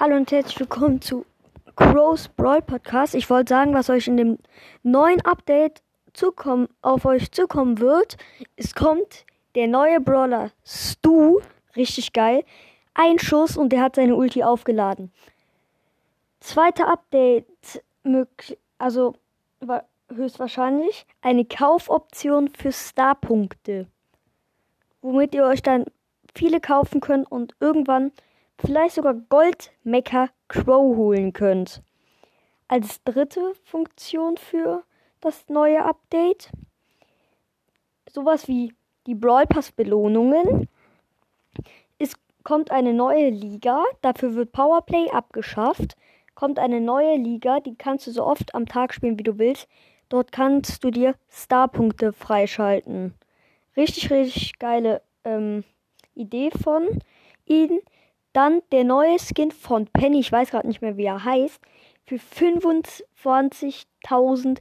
Hallo und herzlich willkommen zu Crow's Brawl Podcast. Ich wollte sagen, was euch in dem neuen Update zukommen, auf euch zukommen wird. Es kommt der neue Brawler Stu, richtig geil. Ein Schuss und der hat seine Ulti aufgeladen. Zweite Update, also höchstwahrscheinlich eine Kaufoption für Starpunkte, womit ihr euch dann viele kaufen könnt und irgendwann vielleicht sogar Gold Mecha Crow holen könnt. Als dritte Funktion für das neue Update sowas wie die Brawl Pass Belohnungen. Es kommt eine neue Liga, dafür wird Powerplay abgeschafft. Kommt eine neue Liga, die kannst du so oft am Tag spielen, wie du willst. Dort kannst du dir Starpunkte freischalten. Richtig, richtig geile ähm, Idee von ihnen. Dann der neue Skin von Penny, ich weiß gerade nicht mehr, wie er heißt, für 25.000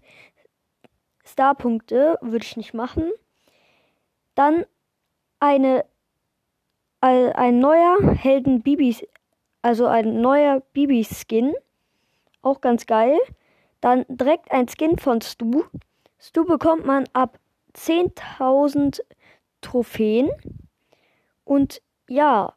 Starpunkte würde ich nicht machen. Dann eine ein neuer Helden Bibis, also ein neuer Bibi Skin, auch ganz geil. Dann direkt ein Skin von Stu. Stu bekommt man ab 10.000 Trophäen. Und ja,